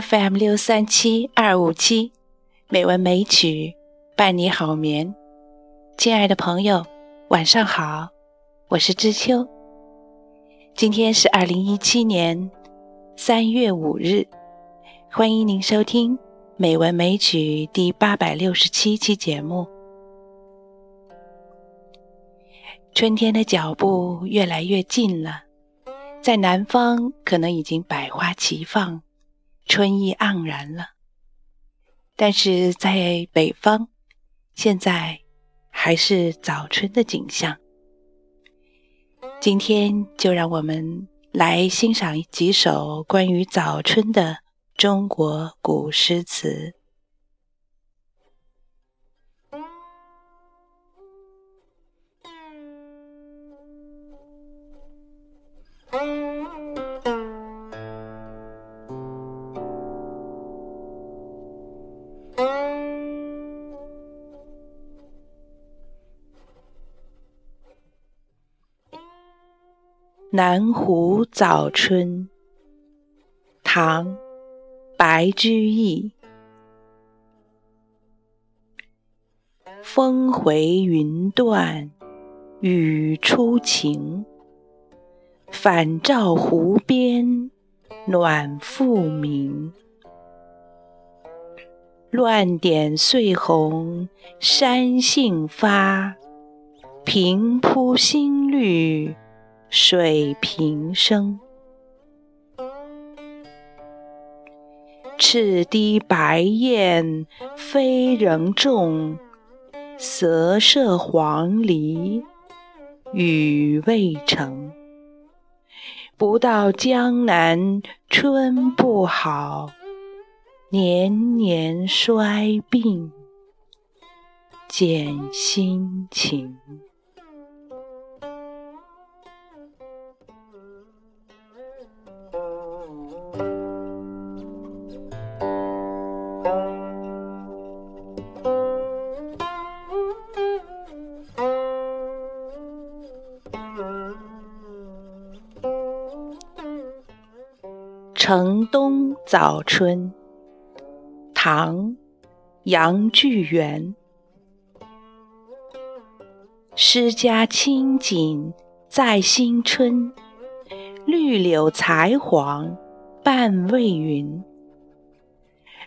FM 六三七二五七，美文美曲伴你好眠。亲爱的朋友，晚上好，我是知秋。今天是二零一七年三月五日，欢迎您收听《美文美曲》第八百六十七期节目。春天的脚步越来越近了，在南方可能已经百花齐放。春意盎然了，但是在北方，现在还是早春的景象。今天就让我们来欣赏几首关于早春的中国古诗词。南湖早春，唐·白居易。峰回云断雨初晴，反照湖边暖复明。乱点碎红山杏发，平铺新绿。水平生，赤堤白雁飞仍众，瑟瑟黄鹂语未成。不到江南春不好，年年衰病减心情。城东早春，唐·杨巨源。诗家清景在新春，绿柳才黄半未匀。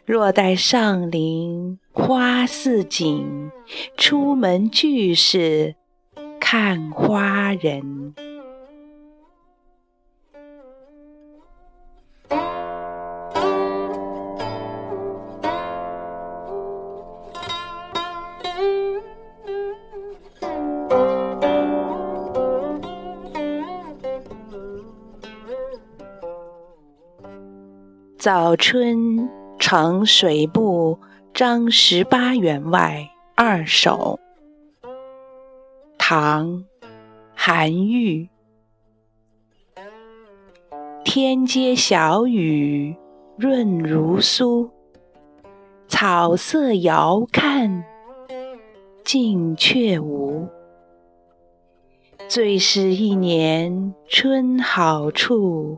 若待上林花似锦，出门俱是看花人。早春呈水部张十八员外二首。唐·韩愈。天街小雨润如酥，草色遥看近却无。最是一年春好处。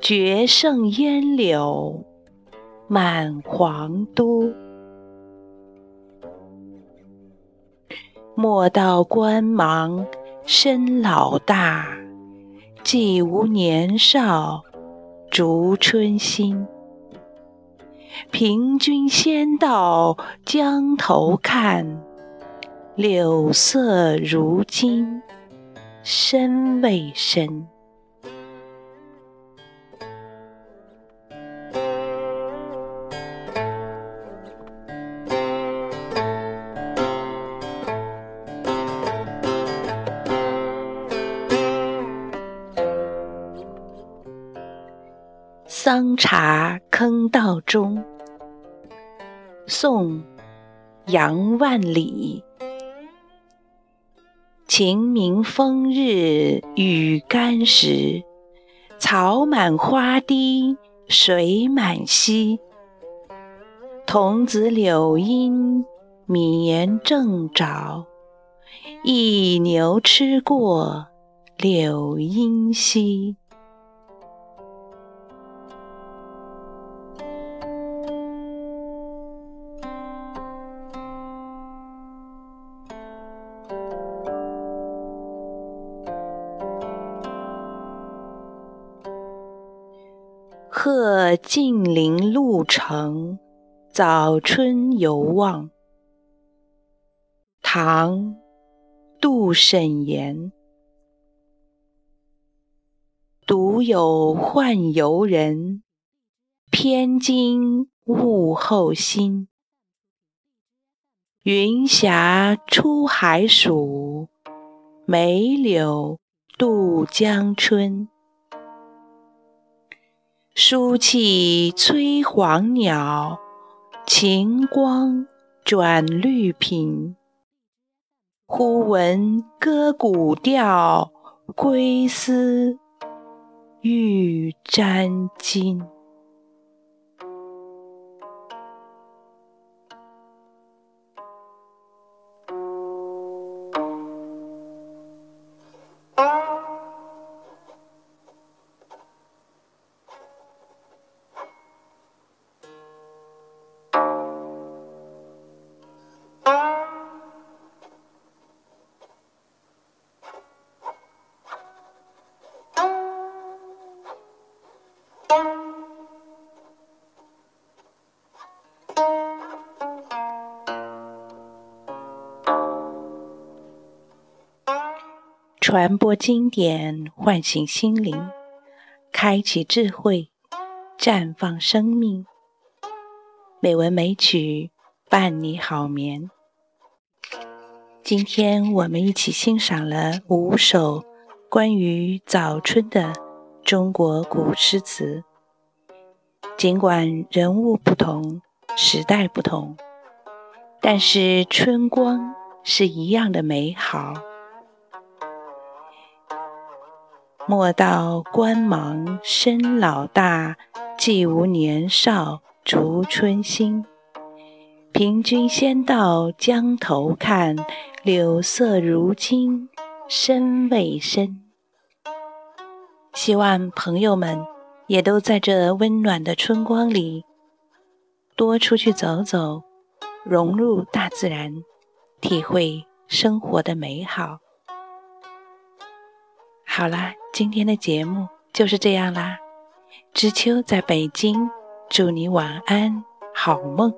绝胜烟柳满皇都，莫道官忙身老大，既无年少逐春心。凭君先到江头看，柳色如今深未深。桑茶坑道中，宋·杨万里。晴明风日雨干时，草满花低水满溪。童子柳阴眠正着，一牛吃过柳阴溪。鹤近林路程，早春犹望。唐·杜审言。独有宦游人，偏惊物候心。云霞出海曙，梅柳渡江春。书气催黄鸟，晴光转绿苹。忽闻歌古调，归思欲沾巾。传播经典，唤醒心灵，开启智慧，绽放生命。美文美曲伴你好眠。今天我们一起欣赏了五首关于早春的中国古诗词。尽管人物不同，时代不同，但是春光是一样的美好。莫道官忙身老大，既无年少逐春心。凭君先到江头看，柳色如今身未深。希望朋友们也都在这温暖的春光里，多出去走走，融入大自然，体会生活的美好。好啦，今天的节目就是这样啦。知秋在北京，祝你晚安，好梦。